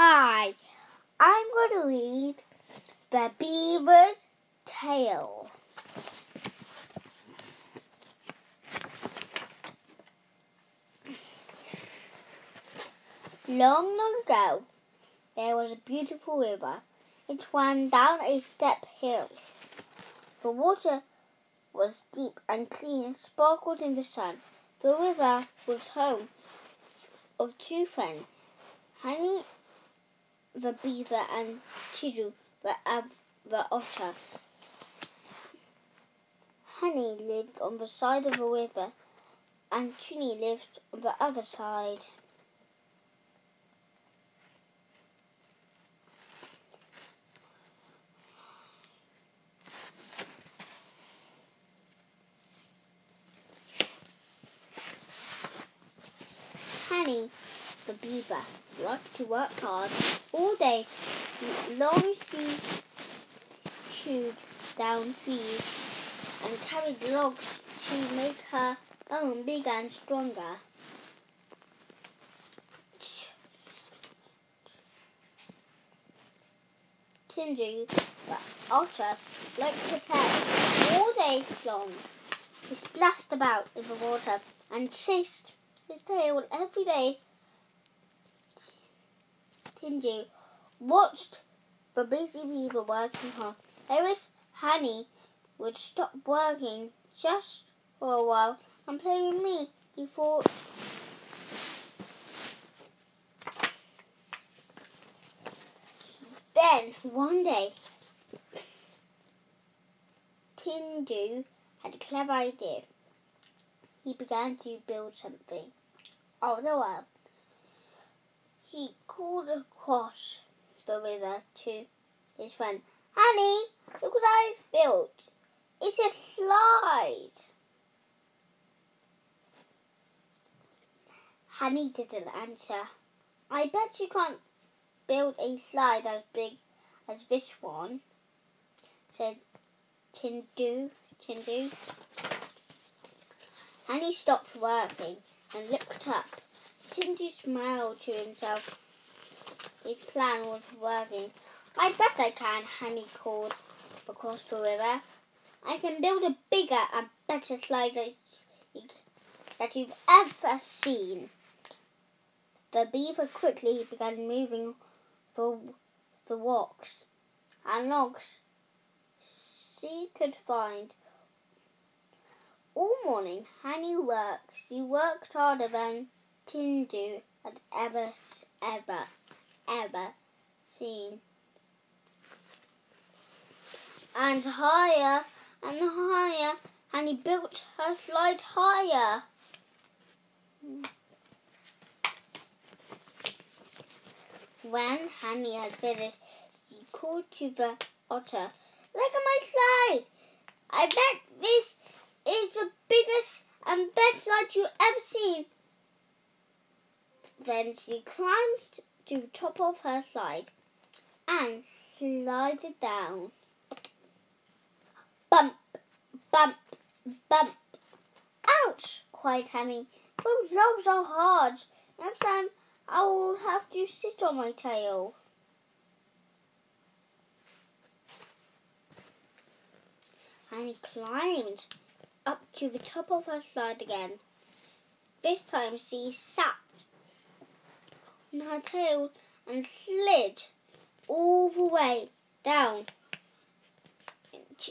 Hi, I'm going to read The Beaver's Tale. Long, long ago, there was a beautiful river. It ran down a steep hill. The water was deep and clean, sparkled in the sun. The river was home of two friends, Honey the beaver and Tidu the, ab- the otter. Honey lived on the side of the river, and Tuni lived on the other side. Honey, the beaver, liked to work hard all day. Long she chewed down trees and carried logs to make her own bigger and stronger. Tindu, the otter, liked to play all day long. He splashed about in the water and chased his tail every day. Tindu watched the busy beaver working hard. Every honey would stop working just for a while and play with me. He thought. Then one day, Tindu had a clever idea. He began to build something of the world. He called across the river to his friend. Honey, look what I've built. It's a slide. Honey didn't answer. I bet you can't build a slide as big as this one, said Tindu. Tindu. Honey stopped working and looked up. Tindu smiled to himself. His plan was working. I bet I can, Honey called across the river. I can build a bigger and better slide that, you've ever seen. The beaver quickly began moving the, the rocks and logs she could find. All morning, Honey worked. She worked harder than Tindu had ever, ever, ever seen. And higher and higher, and he built her slide higher. When Honey had finished, he called to the otter, Look at my slide! I bet this is the biggest and best slide you've ever seen. Then she climbed to the top of her slide and slided down. Bump, bump, bump. Ouch! cried Honey. Those logs are hard. Next time I will have to sit on my tail. Honey climbed up to the top of her slide again. This time she sat on her tail and slid all the way down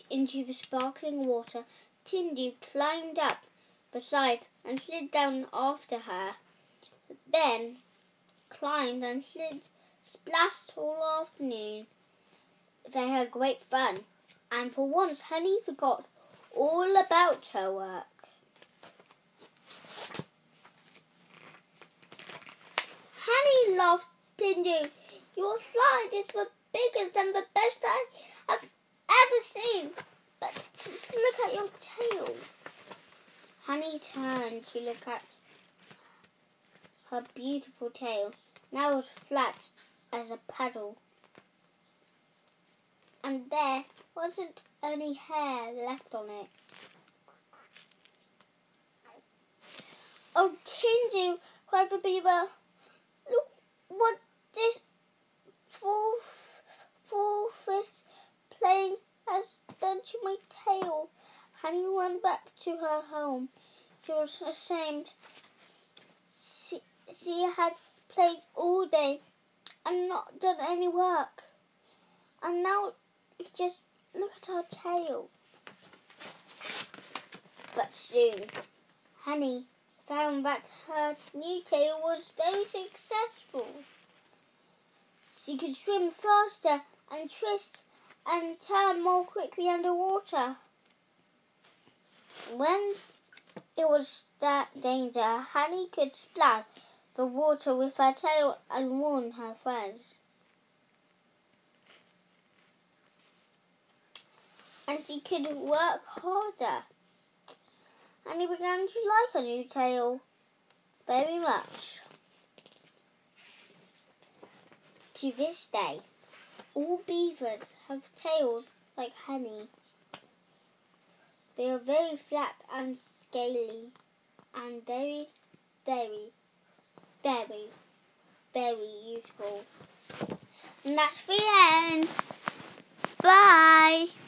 into the sparkling water. Tindu climbed up beside and slid down after her. Then climbed and slid, splashed all afternoon. They had great fun, and for once Honey forgot all about her work. Honey laughed Tindu. Your slide is the biggest and the best I have ever seen. But look at your tail. Honey turned to look at her beautiful tail. Now was flat as a paddle. And there wasn't any hair left on it. Oh, Tindu, cried the what this fourth, fourth plane has done to my tail. Honey ran back to her home. She was ashamed. She, she had played all day and not done any work. And now just look at her tail. But soon, honey found that her new tail was very successful. She could swim faster and twist and turn more quickly underwater. When there was that danger, Honey could splash the water with her tail and warn her friends. And she could work harder. And he began to like her new tail very much. To this day, all beavers have tails like honey. They are very flat and scaly and very, very, very, very useful. And that's the end. Bye.